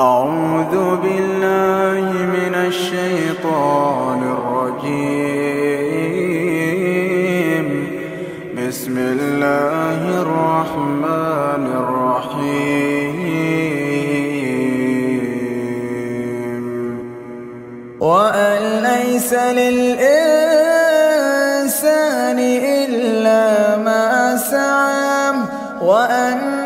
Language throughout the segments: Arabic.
أعوذ بالله من الشيطان الرجيم. بسم الله الرحمن الرحيم. وأن ليس للإنسان إلا ما سعى. وأن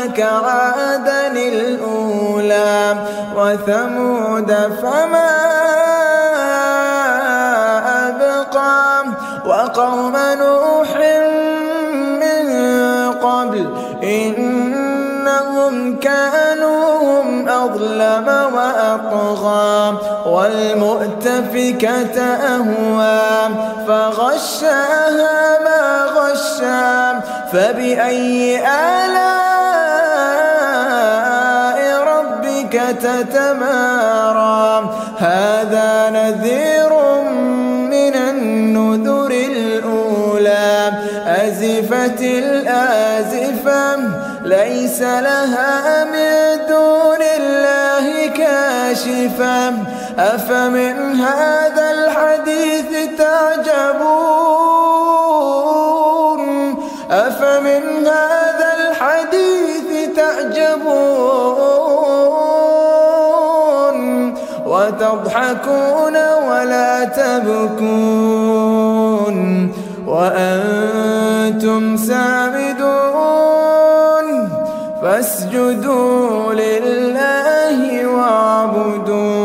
أهلك عادا الأولى وثمود فما أبقى وقوم نوح من قبل إنهم كانوا هم أظلم وأطغى والمؤتفكة أهوى فغشاها ما غشى فبأي آلاء تتمارى. هذا نذير من النذر الأولى. أزفت الآزفة ليس لها من دون الله كاشفة. أفمن هذا الحديث تعجبون؟ وتضحكون ولا تبكون وأنتم سامدون فاسجدوا لله واعبدون